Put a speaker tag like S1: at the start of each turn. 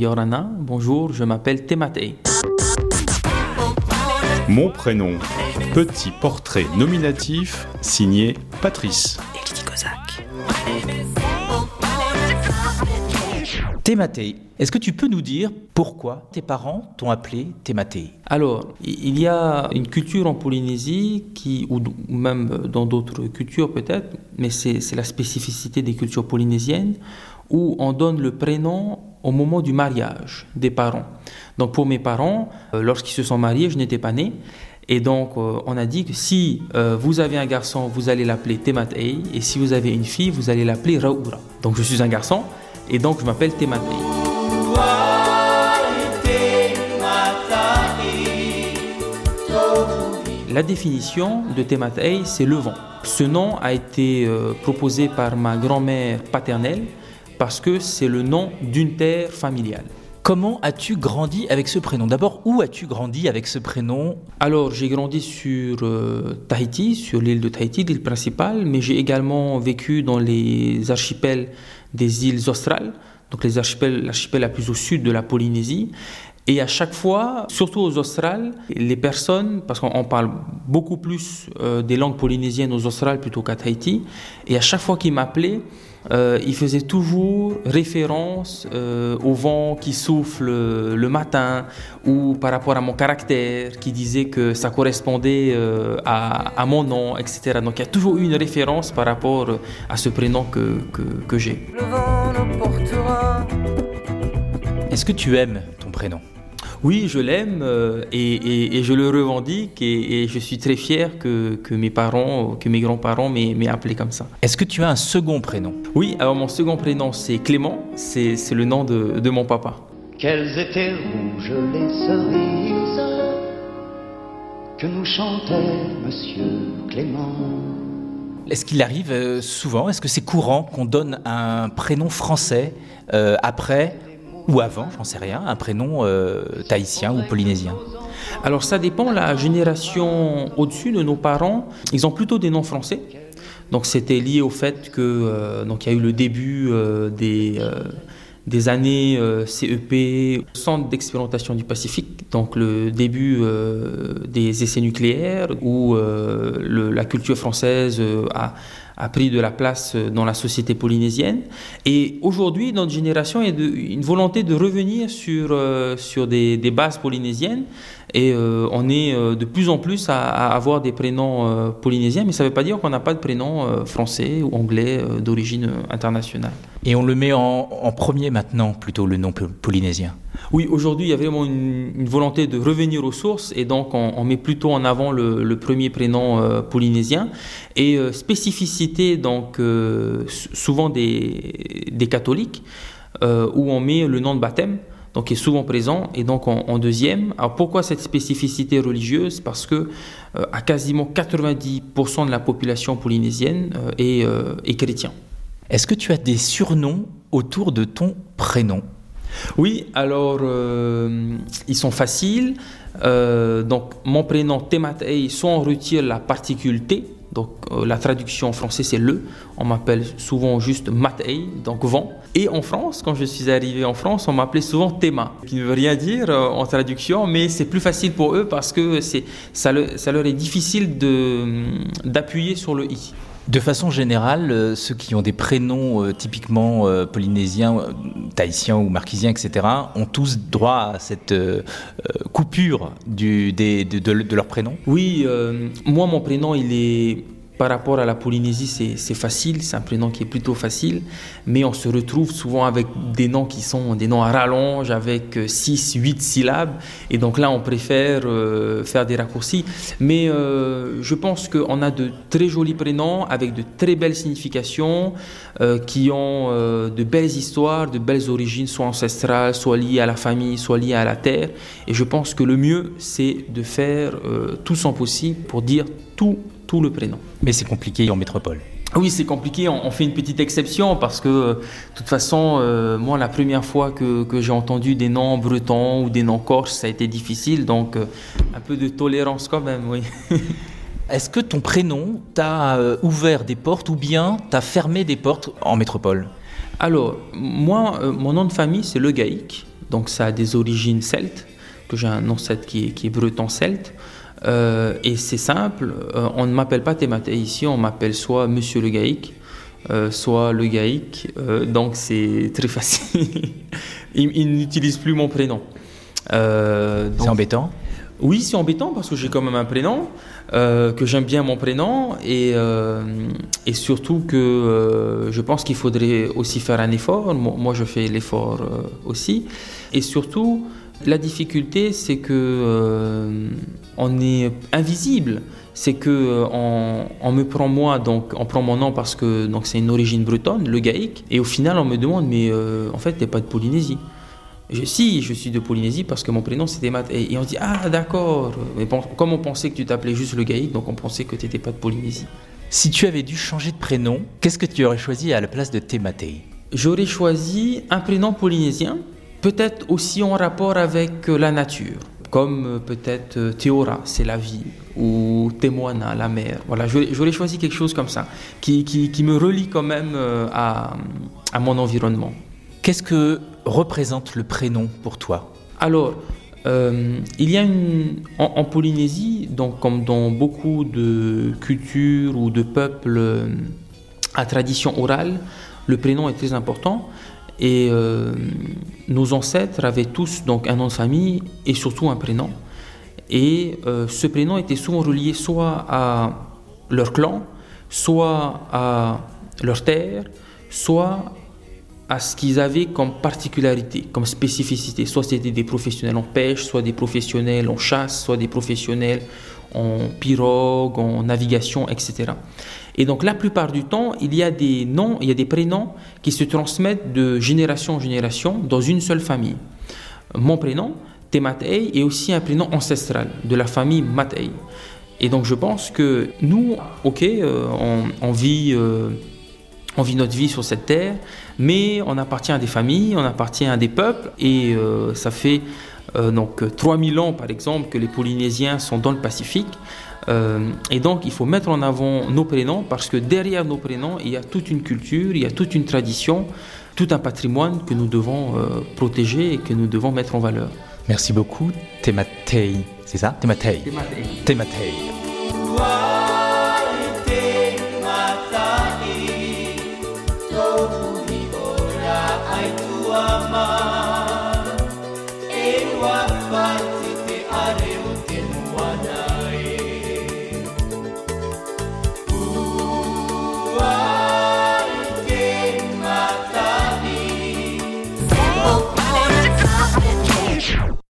S1: Yorana, bonjour, je m'appelle Tematei.
S2: Mon prénom, petit portrait nominatif signé Patrice.
S3: Thématé. Est-ce que tu peux nous dire pourquoi tes parents t'ont appelé Thématé
S1: Alors, il y a une culture en Polynésie, qui, ou même dans d'autres cultures peut-être, mais c'est la spécificité des cultures polynésiennes, où on donne le prénom au moment du mariage des parents. Donc pour mes parents, euh, lorsqu'ils se sont mariés, je n'étais pas né. Et donc, euh, on a dit que si euh, vous avez un garçon, vous allez l'appeler Tematei, et si vous avez une fille, vous allez l'appeler Raoura. Donc, je suis un garçon, et donc je m'appelle Tematei. La définition de Tematei, c'est le vent. Ce nom a été proposé par ma grand-mère paternelle parce que c'est le nom d'une terre familiale.
S3: Comment as-tu grandi avec ce prénom? D'abord, où as-tu grandi avec ce prénom?
S1: Alors, j'ai grandi sur euh, Tahiti, sur l'île de Tahiti, l'île principale, mais j'ai également vécu dans les archipels des îles australes, donc les archipels, l'archipel la plus au sud de la Polynésie. Et à chaque fois, surtout aux Australes, les personnes, parce qu'on parle beaucoup plus euh, des langues polynésiennes aux Australes plutôt qu'à Tahiti, et à chaque fois qu'ils m'appelaient, euh, il faisait toujours référence euh, au vent qui souffle le matin ou par rapport à mon caractère qui disait que ça correspondait euh, à, mon nom, etc. Donc il y a toujours eu une référence par rapport à ce prénom que, que, que j'ai.
S3: Est-ce que tu aimes ton prénom?
S1: Oui, je l'aime euh, et, je le revendique et, je suis très fier que, mes parents, que mes grands-parents m'aient appelé comme ça.
S3: Est-ce que tu as un second prénom?
S1: Oui, alors mon second prénom c'est Clément, c'est le nom de, de mon papa.
S4: Quelles étaient rouges les cerises que nous chantait Monsieur Clément?
S3: Est-ce qu'il arrive euh, souvent, est-ce que c'est courant qu'on donne un prénom français euh, après ou avant, j'en sais rien, un prénom euh, tahitien ou polynésien.
S1: Alors ça dépend, la génération au-dessus de nos parents, ils ont plutôt des noms français. Donc c'était lié au fait que euh, donc il y a eu le début euh, des des années CEP, Centre d'expérimentation du Pacifique, donc le début des essais nucléaires où la culture française a a pris de la place euh, dans la société polynésienne. Et aujourd'hui, notre génération a une volonté de revenir sur, euh, des bases polynésiennes. Et euh, on est de plus en plus à, avoir des prénoms polynésiens, mais ça ne veut pas dire qu'on n'a pas de prénoms français ou anglais d'origine internationale.
S3: Et on le met en, en premier maintenant, plutôt le nom polynésien
S1: oui, aujourd'hui, il y a vraiment une, volonté de revenir aux sources et donc on, met plutôt en avant le, premier prénom euh, polynésien. Et euh, spécificité, donc, euh, souvent des, des catholiques, où on met le nom de baptême donc qui est souvent présent, et donc en, deuxième. Alors pourquoi cette spécificité religieuse? Parce que à quasiment 90% de la population polynésienne est, est chrétien.
S3: Est-ce que tu as des surnoms autour de ton prénom?
S1: Oui, alors euh, ils sont faciles. Euh, donc mon prénom Tematei, soit on retire la particule T, donc euh, la traduction en français c'est le, on m'appelle souvent juste Matei, donc vent. Et en France, quand je suis arrivé en France, on m'appelait souvent Théma, qui ne veut rien dire en traduction, mais c'est plus facile pour eux parce que ça, ça leur est difficile d'appuyer sur le i.
S3: De façon générale, euh, ceux qui ont des prénoms euh, typiquement euh, polynésiens, tahitiens ou marquisiens, etc., ont tous droit à cette coupure de, leur prénom
S1: Oui, moi mon prénom il est par rapport à la Polynésie, c'est facile, c'est un prénom qui est plutôt facile, mais on se retrouve souvent avec des noms qui sont des noms à rallonge, avec 6, euh, 8 syllabes, et donc là on préfère euh, faire des raccourcis. Mais euh, je pense qu'on a de très jolis prénoms avec de très belles significations, qui ont de belles histoires, de belles origines, soit ancestrales, soit liées à la famille, soit liées à la terre, et je pense que le mieux c'est de faire tout son possible pour dire tout tout le prénom.
S3: Mais c'est compliqué en métropole.
S1: Oui, c'est compliqué. On, fait une petite exception parce que, euh, de toute façon, euh, moi, la première fois que, j'ai entendu des noms bretons ou des noms corses, ça a été difficile. Donc, euh, un peu de tolérance quand même, oui.
S3: Est-ce que ton prénom t'a ouvert des portes ou bien t'a fermé des portes en métropole?
S1: Alors, moi, mon nom de famille, c'est Le Gaïc. donc ça a des origines celtes, que j'ai un ancêtre qui est, qui est breton celte. Euh, et c'est simple, euh, on ne m'appelle pas Thématé ici, on m'appelle soit Monsieur le Gaïc, euh, soit le Gaïc, donc c'est très facile. il, il n'utilise plus mon prénom.
S3: c'est embêtant
S1: Oui, c'est embêtant parce que j'ai quand même un prénom, que j'aime bien mon prénom et, et surtout que je pense qu'il faudrait aussi faire un effort. Moi je fais l'effort aussi. Et surtout, la difficulté, c'est que euh, on est invisible. C'est que euh, on, me prend moi, donc on prend mon nom parce que donc c'est une origine bretonne, le gaïque, et au final on me demande mais euh, en fait t'es pas de Polynésie. Je, si, je suis de Polynésie parce que mon prénom c'était Matt. Et, on dit ah d'accord. Mais comme on pensait que tu t'appelais juste le gaïque, donc on pensait que tu n'étais pas de Polynésie.
S3: Si tu avais dû changer de prénom, qu'est-ce que tu aurais choisi à la place de Tematei
S1: J'aurais choisi un prénom polynésien peut-être aussi en rapport avec euh, la nature, comme euh, peut-être euh, Théora, c'est la vie, ou Témoana, la mer. Voilà, j'aurais choisi quelque chose comme ça, qui, qui, me relie quand même à, à mon environnement.
S3: Qu'est-ce que représente le prénom pour toi?
S1: Alors, il y a une, en, Polynésie, donc comme dans beaucoup de cultures ou de peuples à tradition orale, le prénom est très important. Et euh, nos ancêtres avaient tous donc un nom de famille et surtout un prénom. Et euh, ce prénom était souvent relié soit à leur clan, soit à leur terre, soit à ce qu'ils avaient comme particularité, comme spécificité. Soit c'était des professionnels en pêche, soit des professionnels en chasse, soit des professionnels en pirogue, en navigation, etc. Et donc la plupart du temps, il y a des noms, il y a des prénoms qui se transmettent de génération en génération dans une seule famille. Mon prénom, Tematei, est aussi un prénom ancestral de la famille Matei. Et donc je pense que nous, ok, euh, on, vit, euh, on vit notre vie sur cette terre, mais on appartient à des familles, on appartient à des peuples, et euh, ça fait donc 3000 ans par exemple que les Polynésiens sont dans le Pacifique. Euh, et donc, il faut mettre en avant nos prénoms parce que derrière nos prénoms, il y a toute une culture, il y a toute une tradition, tout un patrimoine que nous devons euh, protéger et que nous devons mettre en valeur.
S3: Merci beaucoup, Tematei. C'est ça? Tematei. Tematei. Tematei.